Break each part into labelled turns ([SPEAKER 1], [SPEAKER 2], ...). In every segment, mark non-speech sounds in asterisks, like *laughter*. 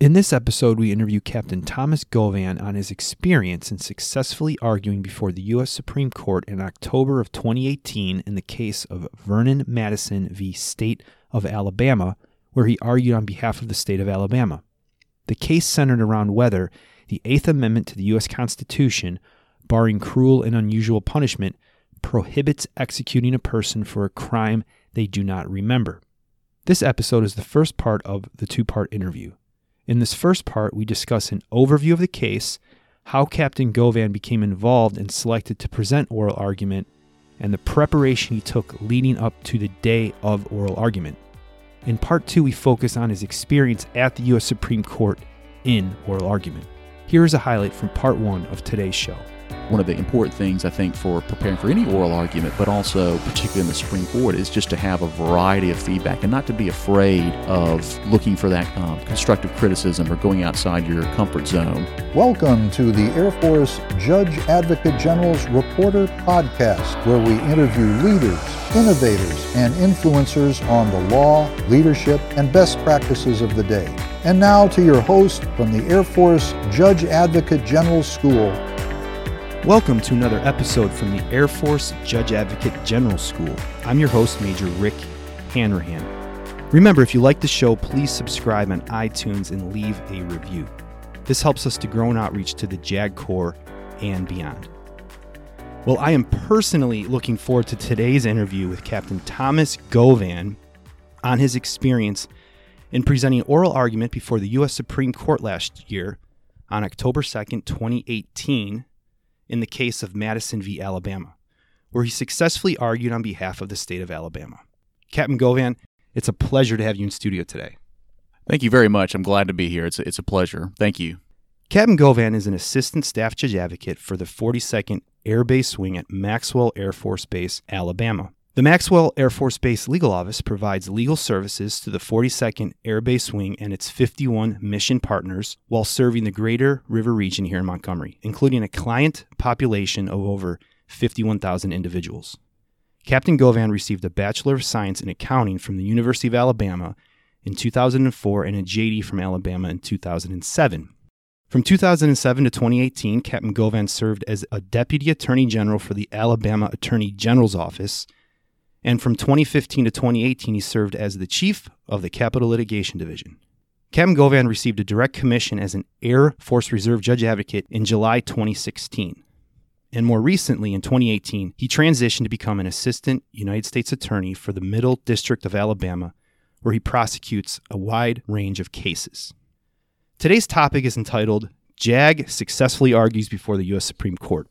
[SPEAKER 1] In this episode, we interview Captain Thomas Govan on his experience in successfully arguing before the U.S. Supreme Court in October of 2018 in the case of Vernon Madison v. State of Alabama, where he argued on behalf of the state of Alabama. The case centered around whether the Eighth Amendment to the U.S. Constitution, barring cruel and unusual punishment, prohibits executing a person for a crime they do not remember. This episode is the first part of the two part interview. In this first part, we discuss an overview of the case, how Captain Govan became involved and selected to present oral argument, and the preparation he took leading up to the day of oral argument. In part two, we focus on his experience at the U.S. Supreme Court in oral argument. Here is a highlight from part one of today's show
[SPEAKER 2] one of the important things I think for preparing for any oral argument, but also particularly in the Supreme Court, is just to have a variety of feedback and not to be afraid of looking for that um, constructive criticism or going outside your comfort zone.
[SPEAKER 3] Welcome to the Air Force Judge Advocate General's Reporter Podcast, where we interview leaders, innovators, and influencers on the law, leadership, and best practices of the day. And now to your host from the Air Force Judge Advocate General School,
[SPEAKER 1] Welcome to another episode from the Air Force Judge Advocate General School. I'm your host, Major Rick Hanrahan. Remember, if you like the show, please subscribe on iTunes and leave a review. This helps us to grow an outreach to the JAG Corps and beyond. Well, I am personally looking forward to today's interview with Captain Thomas Govan on his experience in presenting oral argument before the U.S. Supreme Court last year on October 2nd, 2018 in the case of Madison v. Alabama, where he successfully argued on behalf of the state of Alabama. Captain Govan, it's a pleasure to have you in studio today.
[SPEAKER 2] Thank you very much. I'm glad to be here. It's a, it's a pleasure. Thank you.
[SPEAKER 1] Captain Govan is an assistant staff judge advocate for the 42nd Air Base Wing at Maxwell Air Force Base, Alabama. The Maxwell Air Force Base Legal Office provides legal services to the 42nd Air Base Wing and its 51 mission partners while serving the greater river region here in Montgomery, including a client population of over 51,000 individuals. Captain Govan received a Bachelor of Science in Accounting from the University of Alabama in 2004 and a JD from Alabama in 2007. From 2007 to 2018, Captain Govan served as a Deputy Attorney General for the Alabama Attorney General's Office and from 2015 to 2018, he served as the chief of the Capital Litigation Division. Captain Govan received a direct commission as an Air Force Reserve Judge Advocate in July 2016. And more recently, in 2018, he transitioned to become an Assistant United States Attorney for the Middle District of Alabama, where he prosecutes a wide range of cases. Today's topic is entitled JAG Successfully Argues Before the U.S. Supreme Court.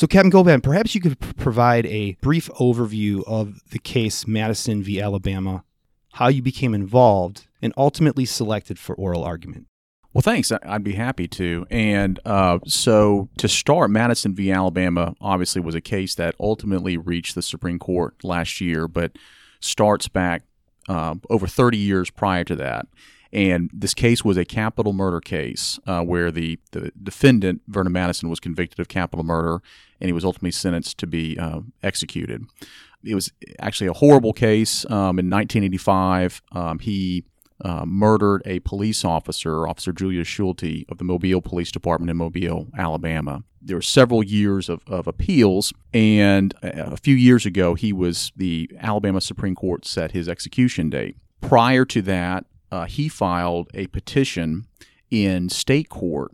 [SPEAKER 1] So, Captain Govan, perhaps you could provide a brief overview of the case Madison v. Alabama, how you became involved, and ultimately selected for oral argument.
[SPEAKER 2] Well, thanks. I'd be happy to. And uh, so, to start, Madison v. Alabama obviously was a case that ultimately reached the Supreme Court last year, but starts back uh, over 30 years prior to that. And this case was a capital murder case uh, where the, the defendant, Vernon Madison, was convicted of capital murder and he was ultimately sentenced to be uh, executed. It was actually a horrible case. Um, in 1985, um, he uh, murdered a police officer, Officer Julius Schulte of the Mobile Police Department in Mobile, Alabama. There were several years of, of appeals, and a few years ago, he was the Alabama Supreme Court set his execution date. Prior to that, uh, he filed a petition in state court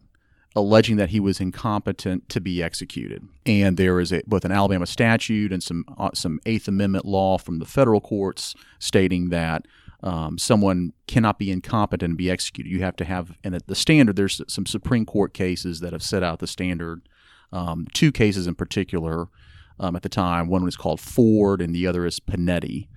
[SPEAKER 2] alleging that he was incompetent to be executed. And there is a, both an Alabama statute and some uh, some Eighth Amendment law from the federal courts stating that um, someone cannot be incompetent and be executed. You have to have, and the standard. There's some Supreme Court cases that have set out the standard. Um, two cases in particular um, at the time. One was called Ford, and the other is Panetti.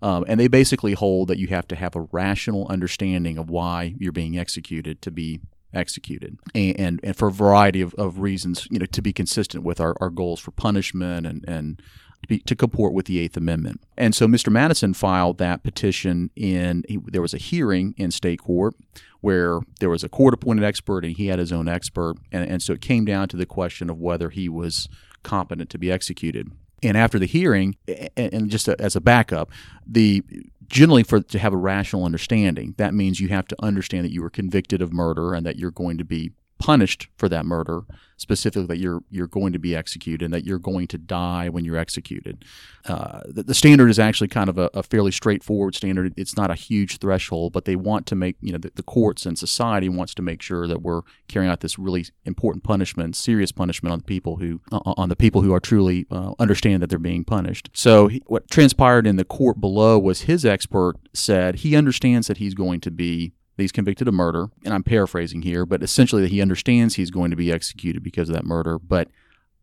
[SPEAKER 2] Um, and they basically hold that you have to have a rational understanding of why you're being executed to be executed and, and, and for a variety of, of reasons you know to be consistent with our, our goals for punishment and and to, be, to comport with the Eighth Amendment. And so Mr. Madison filed that petition in, he, there was a hearing in state court where there was a court appointed expert and he had his own expert. And, and so it came down to the question of whether he was competent to be executed. And after the hearing, and just as a backup, the generally for to have a rational understanding that means you have to understand that you were convicted of murder and that you're going to be punished for that murder, specifically that you're you're going to be executed and that you're going to die when you're executed. Uh, the, the, standard is actually kind of a, a, fairly straightforward standard. It's not a huge threshold, but they want to make you know the, the, courts and society wants to make sure that we're carrying out this really important punishment, serious punishment on the people who on the people who are truly uh, understand that they're being punished. So he, what transpired in the court below was his expert said he understands that he's going to be that he's convicted of murder, and I'm paraphrasing here, but essentially that he understands he's going to be executed because of that murder, but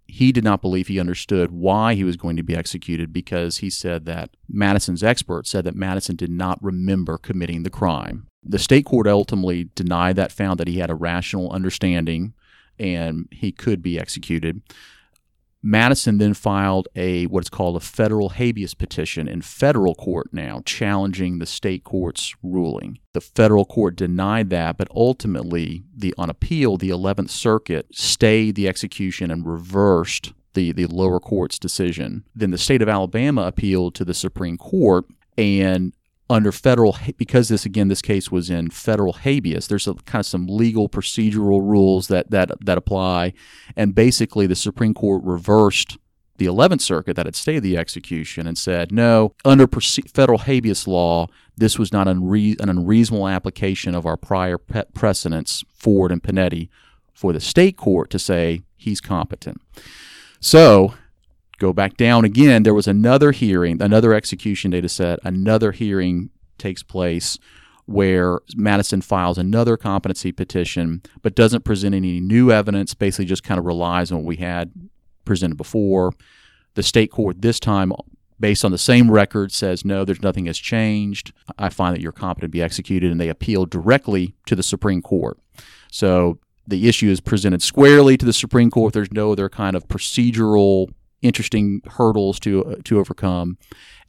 [SPEAKER 2] he did not believe he understood why he was going to be executed because he said that Madison's expert said that Madison did not remember committing the crime. The state court ultimately denied that, found that he had a rational understanding and he could be executed. Madison then filed a what's called a federal habeas petition in federal court now, challenging the state court's ruling. The federal court denied that, but ultimately, the on appeal, the 11th Circuit stayed the execution and reversed the, the lower court's decision. Then the state of Alabama appealed to the Supreme Court, and under federal because this again this case was in federal habeas there's a, kind of some legal procedural rules that that that apply. And basically the supreme court reversed the 11th circuit that had stayed the execution and said no under federal habeas law this was not unre- an unreasonable application of our prior precedents ford and panetti for the state court to say he's competent. So go back down again, there was another hearing, another execution data set, another hearing takes place where Madison files another competency petition, but doesn't present any new evidence, basically just kind of relies on what we had presented before. The state court this time, based on the same record, says no, there's nothing has changed. I find that you're competent to be executed, and they appeal directly to the Supreme Court. So the issue is presented squarely to the Supreme Court. There's no other kind of procedural interesting hurdles to uh, to overcome,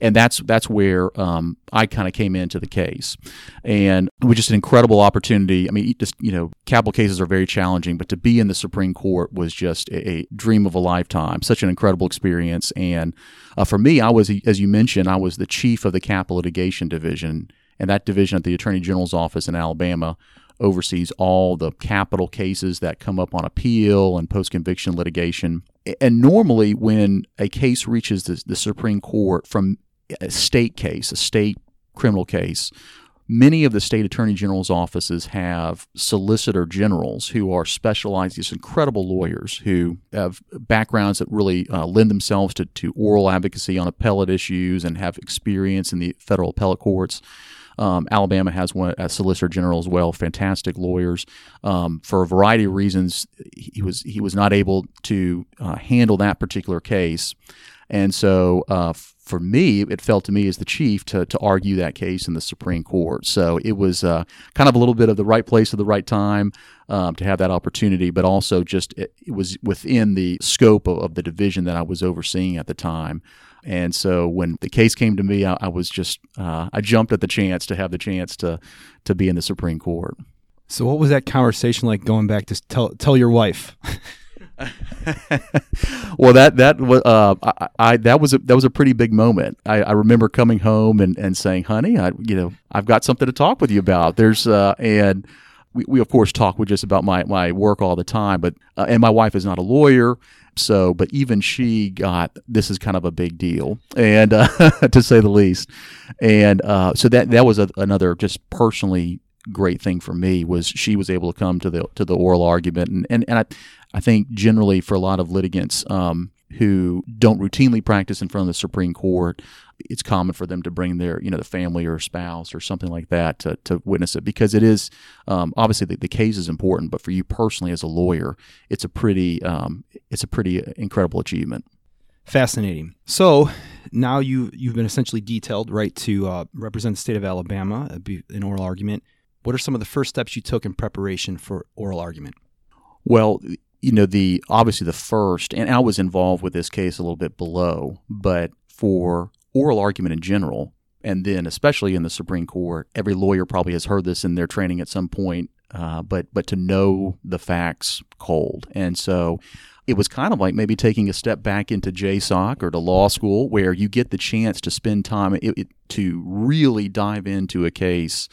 [SPEAKER 2] and that's that's where um, I kind of came into the case, and it was just an incredible opportunity. I mean, just you know, capital cases are very challenging, but to be in the Supreme Court was just a, a dream of a lifetime. Such an incredible experience, and uh, for me, I was, as you mentioned, I was the chief of the capital litigation division, and that division at the Attorney General's office in Alabama oversees all the capital cases that come up on appeal and post conviction litigation. And normally, when a case reaches the, the, Supreme Court from a state case, a state criminal case, many of the state attorney general's offices have solicitor generals who are specialized, these incredible lawyers who have backgrounds that really uh, lend themselves to, to oral advocacy on appellate issues and have experience in the federal appellate courts. Um, Alabama has one a Solicitor General as well, fantastic lawyers. Um, for a variety of reasons, he was he was not able to uh, handle that particular case, and so uh, for me, it felt to me as the chief to, to argue that case in the Supreme Court. So it was uh, kind of a little bit of the right place at the right time um, to have that opportunity, but also just it, it was within the scope of, of, the division that I was overseeing at the time. And so when the case came to me, I, I was just uh, I jumped at the chance to have the chance to to be in the Supreme Court.
[SPEAKER 1] So what was that conversation like going back to tell tell your wife? *laughs* *laughs*
[SPEAKER 2] well, that that was uh, I, I, that was a that was a pretty big moment. I, I remember coming home and, and saying, "Honey, I you know I've got something to talk with you about." There's uh, and we, we of course talk with just about my my work all the time, but uh, and my wife is not a lawyer, so, but even she got this is kind of a big deal, and uh, *laughs* to say the least. And uh, so that that was a, another just personally great thing for me was she was able to come to the to the oral argument, and and, and I I think generally for a lot of litigants. Um, who don't routinely practice in front of the Supreme Court, it's common for them to bring their, you know, the family or spouse or something like that to, to witness it because it is um, obviously the, the, case is important, but for you personally as a lawyer, it's a pretty um, it's a pretty incredible achievement.
[SPEAKER 1] Fascinating. So now you you've been essentially detailed right to uh, represent the state of Alabama in oral argument. What are some of the first steps you took in preparation for oral argument?
[SPEAKER 2] Well, you know the obviously the first, and I was involved with this case a little bit below, but for oral argument in general, and then especially in the Supreme Court, every lawyer probably has heard this in their training at some point. Uh, but but to know the facts cold, and so it was kind of like maybe taking a step back into JASOC or to law school where you get the chance to spend time it, it, to really dive into a case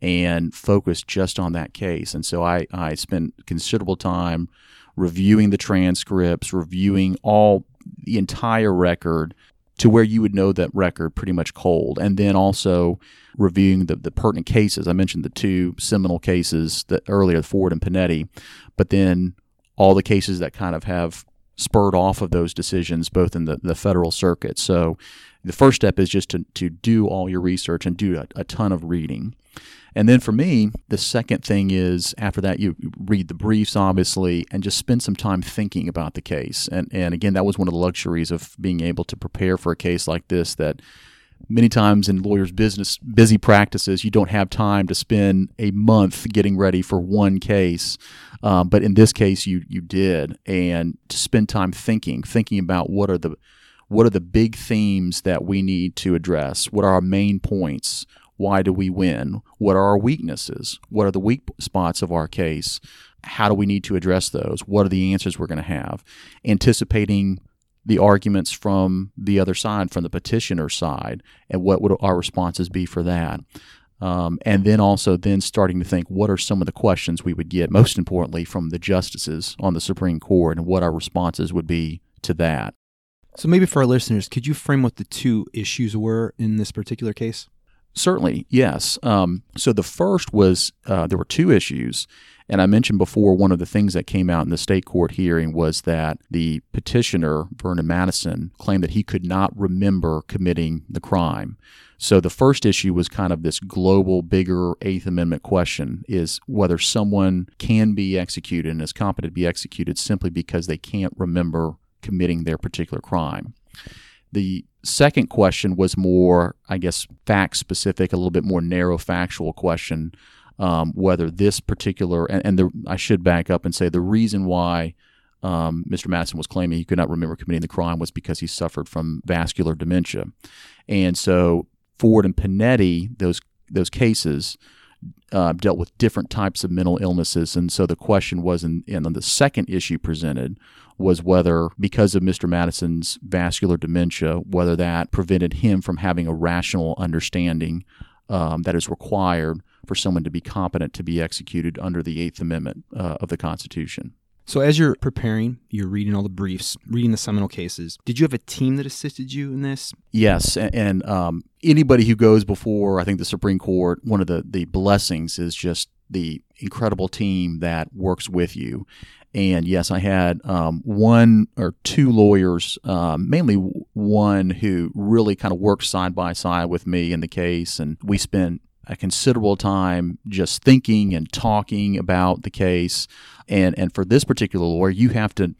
[SPEAKER 2] and focus just on that case. And so I, I spent considerable time reviewing the transcripts, reviewing all the entire record to where you would know that record pretty much cold. And then also reviewing the, the pertinent cases. I mentioned the two seminal cases that earlier, Ford and Panetti, but then all the cases that kind of have spurred off of those decisions, both in the, the federal circuit. So the first step is just to, to do all your research and do a, a ton of reading. And then for me, the second thing is after that, you read the briefs, obviously, and just spend some time thinking about the case. And, and again, that was one of the luxuries of being able to prepare for a case like this that many times in lawyers' business, busy practices, you don't have time to spend a month getting ready for one case. Um, but in this case, you you did, and to spend time thinking, thinking about what are the what are the big themes that we need to address? What are our main points? Why do we win? What are our weaknesses? What are the weak spots of our case? How do we need to address those? What are the answers we're going to have? Anticipating the arguments from the other side, from the petitioner side, and what would our responses be for that? Um, and then also then starting to think what are some of the questions we would get most importantly from the justices on the supreme court and what our responses would be to that
[SPEAKER 1] so maybe for our listeners could you frame what the two issues were in this particular case
[SPEAKER 2] Certainly, yes. Um, so the first was uh, there were two issues. And I mentioned before one of the things that came out in the state court hearing was that the petitioner, Vernon Madison, claimed that he could not remember committing the crime. So the first issue was kind of this global, bigger Eighth Amendment question is whether someone can be executed and is competent to be executed simply because they can't remember committing their particular crime. The second question was more, I guess, fact specific, a little bit more narrow factual question. Um, whether this particular, and, and the, I should back up and say the reason why um, Mr. Madison was claiming he could not remember committing the crime was because he suffered from vascular dementia. And so Ford and Panetti, those those cases, uh, dealt with different types of mental illnesses. And so the question was, in, in the second issue presented, was whether, because of Mr. Madison's vascular dementia, whether that prevented him from having a rational understanding um, that is required for someone to be competent to be executed under the Eighth Amendment uh, of the Constitution.
[SPEAKER 1] So, as you're preparing, you're reading all the briefs, reading the seminal cases. Did you have a team that assisted you in this?
[SPEAKER 2] Yes, and, and um, anybody who goes before, I think the Supreme Court, one of the the blessings is just the incredible team that works with you. And yes, I had um, one or two lawyers, um, mainly one who really kind of worked side by side with me in the case, and we spent a considerable time just thinking and talking about the case. And and for this particular lawyer, you have to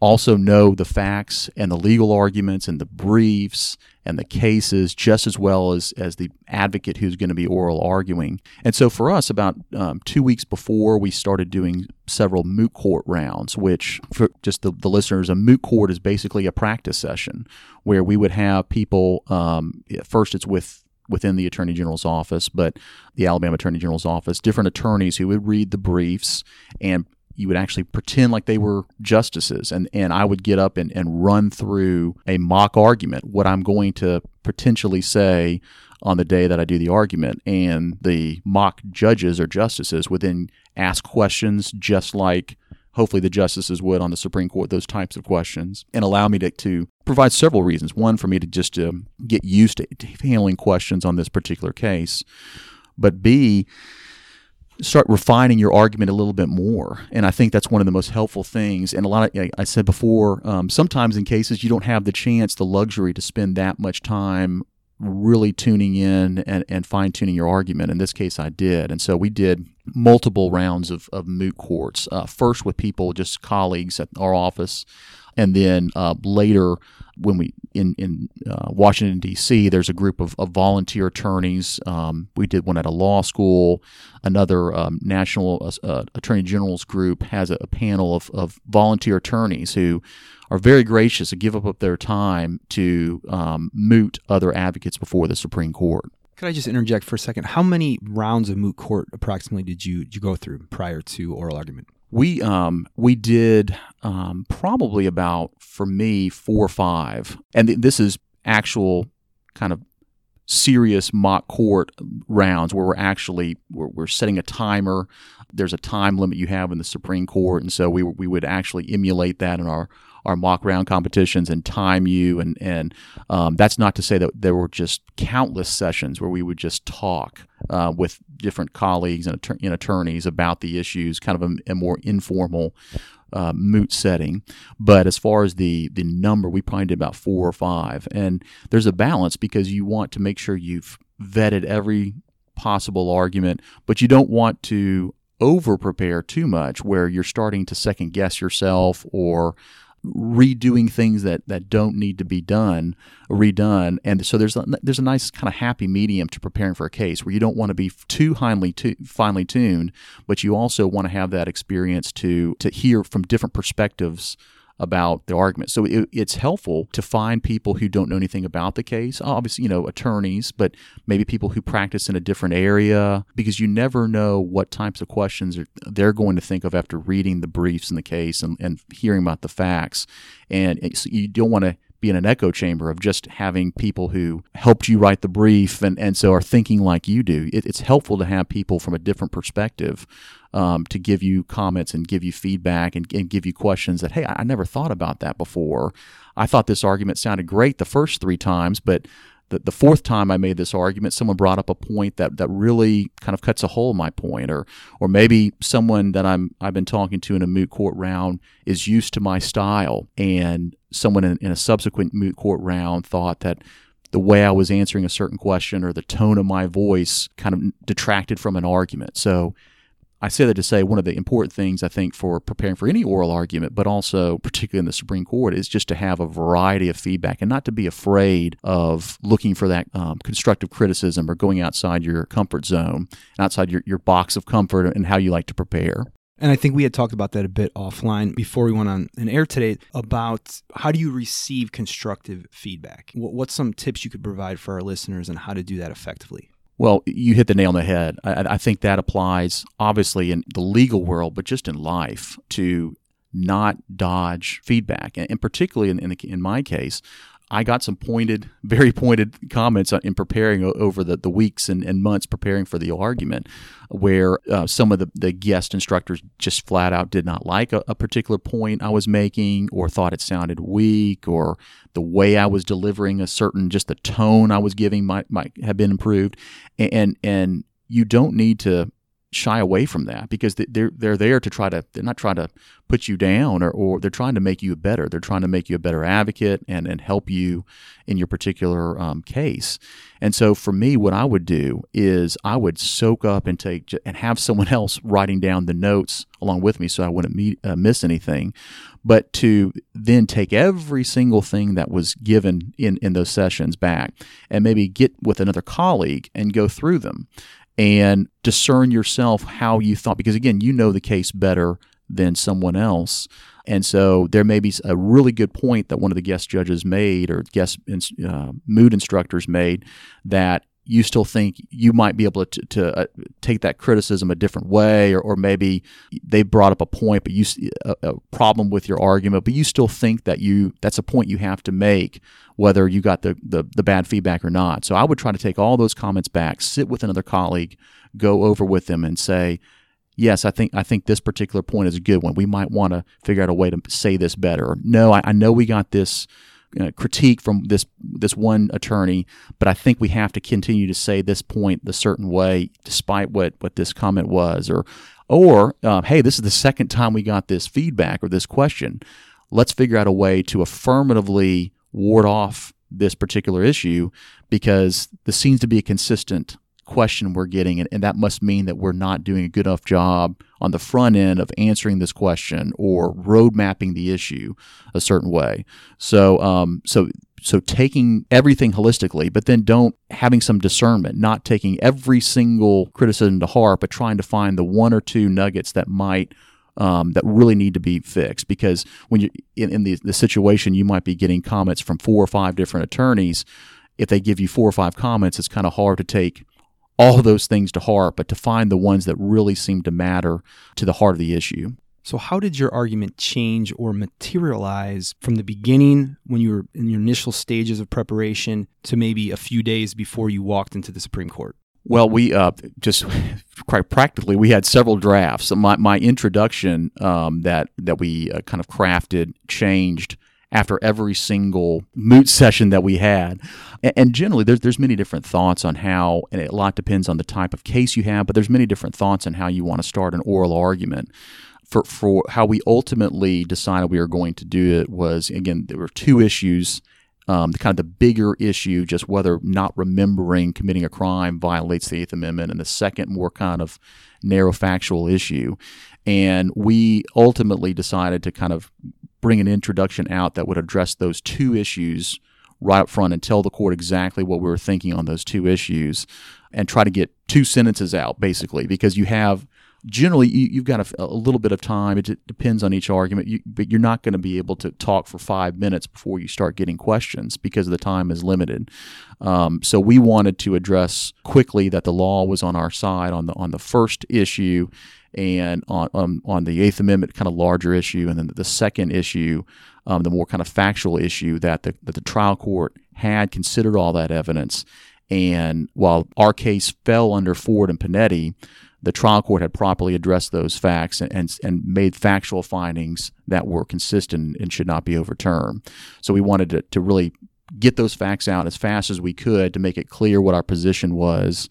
[SPEAKER 2] also know the facts and the legal arguments and the briefs and the cases just as well as, as the advocate who's going to be oral arguing. And so for us, about um, two weeks before, we started doing several moot court rounds, which, for just the, the listeners, a moot court is basically a practice session where we would have people, um, first it's with within the Attorney General's office, but the Alabama Attorney General's office, different attorneys who would read the briefs and you would actually pretend like they were justices and, and I would get up and, and run through a mock argument, what I'm going to potentially say on the day that I do the argument. And the mock judges or justices would then ask questions just like hopefully the justices would on the Supreme Court, those types of questions, and allow me to, to provide several reasons. One, for me to just to get used to handling questions on this particular case. But B, start refining your argument a little bit more. And I think that's one of the most helpful things. And a lot of, I said before, um, sometimes in cases you don't have the chance, the luxury to spend that much time really tuning in and, and fine tuning your argument. In this case, I did. And so we did multiple rounds of, of moot courts, uh, first with people, just colleagues at our office. And then uh, later, when we in in uh, Washington D.C., there's a group of, of volunteer attorneys. Um, we did one at a law school. Another um, national uh, uh attorney general's group has a, a panel of, of volunteer attorneys who are very gracious to give up their time to um, moot other advocates before the Supreme Court.
[SPEAKER 1] Could I just interject for a second? How many rounds of moot court approximately did you did you go through prior to oral argument?
[SPEAKER 2] We um, we did um, probably about for me four or five, and th- this is actual kind of serious mock court rounds where we're actually we're, we're, setting a timer. There's a time limit you have in the Supreme Court, and so we we would actually emulate that in our our mock round competitions and time you and and um, that's not to say that there were just countless sessions where we would just talk uh, with different colleagues and, and, attorneys about the issues, kind of a, a more informal. Uh, moot setting, but as far as the the number, we probably did about four or five, and there's a balance because you want to make sure you've vetted every possible argument, but you don't want to over prepare too much where you're starting to second guess yourself or redoing things that, that don't need to be done redone. And so there's a, there's a nice kind of happy medium to preparing for a case where you don't want to be too finely tu- finely tuned but you also want to have that experience to to hear from different perspectives about the argument. So it, it's helpful to find people who don't know anything about the case. Obviously, you know, attorneys, but maybe people who practice in a different area because you never know what types of questions are, they're going to think of after reading the briefs in the case and, and hearing about the facts. And so you don't want to be in an echo chamber of just having people who helped you write the brief and, and so are thinking like you do. It, it's helpful to have people from a different perspective um, to give you comments and give you feedback and, and give you questions that, hey, I, I never thought about that before. I thought this argument sounded great the first three times, but the, the fourth time I made this argument, someone brought up a point that, that really kind of cuts a hole in my point, or or maybe someone that I'm I've been talking to in a moot court round is used to my style, and someone in, in a subsequent moot court round thought that the way I was answering a certain question or the tone of my voice kind of detracted from an argument. So I say that to say one of the important things I think for preparing for any oral argument, but also particularly in the Supreme Court, is just to have a variety of feedback and not to be afraid of looking for that um, constructive criticism or going outside your comfort zone, outside your, your box of comfort and how you like to prepare.
[SPEAKER 1] And I think we had talked about that a bit offline before we went on an air today about how do you receive constructive feedback? What's some tips you could provide for our listeners on how to do that effectively?
[SPEAKER 2] Well, you hit the nail on the head. I, I, think that applies obviously in the legal world, but just in life to not dodge feedback. And, particularly in, in, in my case, I got some pointed, *laughs* very pointed comments in preparing over the, the weeks and, and months preparing for the argument, where uh, some of the, the guest instructors just flat out did not like a, a, particular point I was making, or thought it sounded weak, or the way I was delivering a certain, just the tone I was giving might might have been improved, and and you don't need to shy away from that because they're they're there to try to they're not trying to put you down or, or they're trying to make you better. They're trying to make you a better advocate and and help you in your particular um, case. And so for me what I would do is I would soak up and take and have someone *laughs* else writing down the notes along with me so I wouldn't meet, uh, miss anything. But to then take every single thing that was given in, in those sessions back and maybe get with another colleague and go through them and discern yourself how you thought, because again, you know the case better than someone else. And so there may be a really good point that one of the guest judges made or guest uh, moot instructors made that you still think you might be able to, to uh, take that criticism a different way, or, or maybe they brought up a point, but you a, a, problem with your argument, but you still think that you that's a point you have to make, whether you got the, the the bad feedback or not. So I would try to take all those comments back, sit with another colleague, go over with them, and say, yes, I think I think this particular point is a good one. We might want to figure out a way to say this better. no, I, I know we got this uh, critique from this this one attorney, but I think we have to continue to say this point the certain way, despite what what this comment was, or or uh, hey, this is the second time we got this feedback or this question. Let's figure out a way to affirmatively ward off this particular issue because this seems to be a consistent question we're getting, and, and that must mean that we're not doing a good enough job on the front end of answering this question or road mapping the issue a certain way. So, um, so so taking everything holistically, but then don't having some discernment, not taking every single criticism to heart, but trying to find the one or two nuggets that might um, that really need to be fixed. Because when you in, in the, the situation, you might be getting comments from four or five different attorneys. If they give you four or five comments, it's kind of hard to take all those things to heart, but to find the ones that really seem to matter to the heart of the issue.
[SPEAKER 1] So, how did your argument change or materialize from the beginning when you were in your initial stages of preparation to maybe a few days before you walked into the Supreme Court?
[SPEAKER 2] Well, we uh, just quite practically we had several drafts. My my introduction um, that that we uh, kind of crafted changed after every single moot session that we had. And, generally, there's, there's many different thoughts on how, and a lot depends on the type of case you have, but there's many different thoughts on how you want to start an oral argument. For, for how we ultimately decided we were going to do it was, again, there were two issues. Um, the kind of the bigger issue, just whether not remembering committing a crime violates the Eighth Amendment, and the second more kind of narrow factual issue. And we ultimately decided to kind of bring an introduction out that would address those two issues right up front and tell the court exactly what we were thinking on those two issues and try to get two sentences out basically because you have generally you, have got a, a, little bit of time. It depends on each argument. You, but you're not going to be able to talk for five minutes before you start getting questions because the time is limited. Um, so we wanted to address quickly that the law was on our side on the on the first issue and on, um, on the Eighth Amendment kind of larger issue, and then the second issue, um, the more kind of factual issue that the, that the trial court had considered all that evidence. And while our case fell under Ford and Panetti, the trial court had properly addressed those facts and, and, and, made factual findings that were consistent and should not be overturned. So we wanted to, to really get those facts out as fast as we could to make it clear what our position was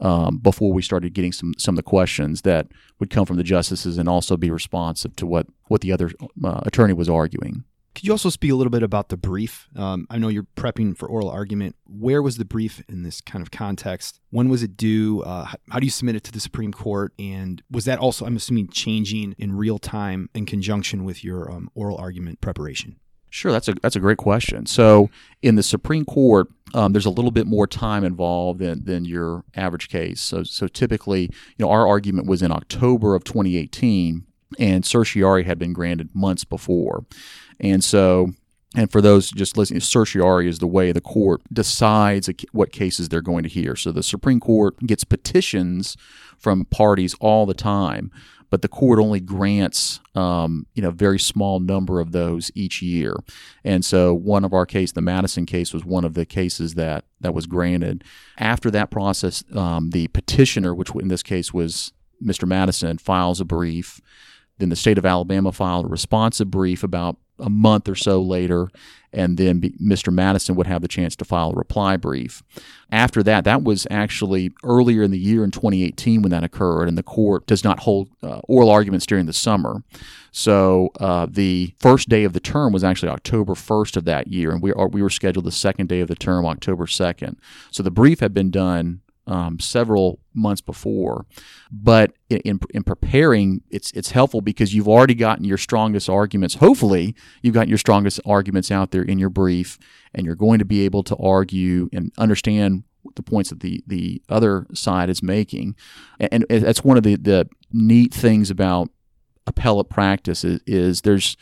[SPEAKER 2] um, before we started getting some some of the questions that would come from the justices and also be responsive to what what the other uh, attorney was arguing.
[SPEAKER 1] Could you also speak a little bit about the brief? Um, I know you're prepping for oral argument. Where was the brief in this kind of context? When was it due? Uh, how do you submit it to the Supreme Court? And was that also, I'm assuming, changing in real time in conjunction with your um, oral argument preparation?
[SPEAKER 2] Sure, that's a that's a great question. So in the Supreme Court, um, there's a little bit more time involved than, than your average case. So so typically, you know, our argument was in October of 2018, and certiorari had been granted months before, and so. And for those just listening, certiorari is the way the court decides what cases they're going to hear. So the Supreme Court gets petitions from parties all the time but the court only grants um, you know very small number of those each year. And so one of our case, the Madison case, was one of the cases that that was granted. After that process, um, the petitioner, which in this case was Mr. Madison, files a brief. Then the state of Alabama filed a responsive brief about a month or so later, and then Mr. Madison would have the chance to file a reply brief. After that, that was actually earlier in the year in 2018 when that occurred, and the court does not hold uh, oral arguments during the summer. So uh, the first day of the term was actually October 1st of that year, and we, are, we were scheduled the second day of the term, October 2nd. So the brief had been done um, several months before. But in, in preparing, it's it's helpful because you've already gotten your strongest arguments. Hopefully, you've got your strongest arguments out there in your brief, and you're going to be able to argue and understand the points that the the other side is making. And, and that's one of the the neat things about appellate practice is, is there's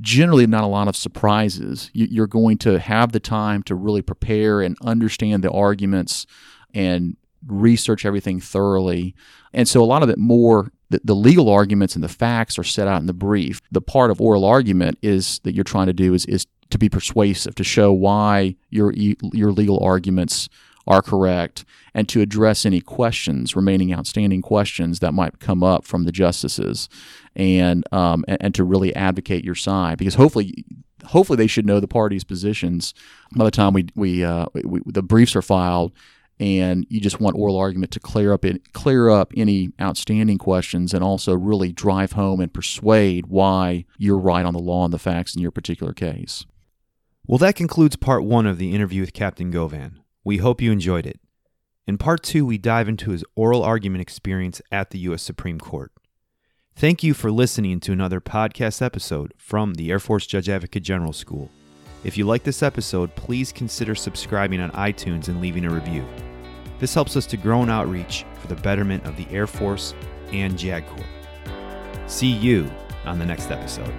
[SPEAKER 2] generally not a lot of surprises. You're going to have the time to really prepare and understand the arguments and research everything thoroughly. And so a lot of it more the, the, legal arguments and the facts are set out in the brief. The part of oral argument is that you're trying to do is is to be persuasive, to show why your your legal arguments are correct, and to address any questions, remaining outstanding questions that might come up from the justices, and um, and, and to really advocate your side because hopefully hopefully they should know the parties' positions by the time we we, uh, we the briefs are filed and you just want oral argument to clear up clear up any outstanding questions and also really drive home and persuade why you're right on the law and the facts in your particular case.
[SPEAKER 1] Well, that concludes part one of the interview with Captain Govan. We hope you enjoyed it. In part two, we dive into his oral argument experience at the U.S. Supreme Court. Thank you for listening to another podcast episode from the Air Force Judge Advocate General School. If you like this episode, please consider subscribing on iTunes and leaving a review. This helps us to grow an outreach for the betterment of the Air Force and JAG Corps. See you on the next episode.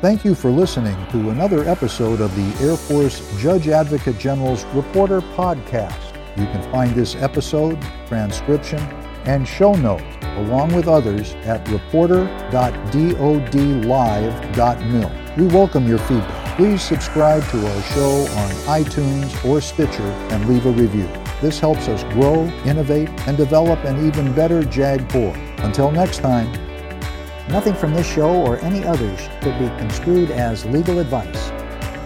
[SPEAKER 3] Thank you for listening to another episode of the Air Force Judge Advocate General's Reporter Podcast. You can find this episode, transcription, and show notes along with others at reporter.dodlive.mil. We welcome your feedback. Please subscribe to our show on iTunes or Stitcher and leave a review. This helps us grow, innovate, and develop an even better JAG Corps. Until next time,
[SPEAKER 4] Nothing from this show or any others could be construed as legal advice.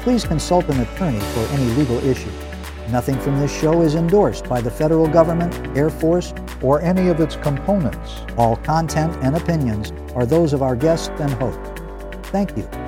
[SPEAKER 4] Please consult an attorney for any legal issue. Nothing from this show is endorsed by the federal government, Air Force,
[SPEAKER 3] or any of its components.
[SPEAKER 4] All content and opinions are those of our guests and host. Thank you.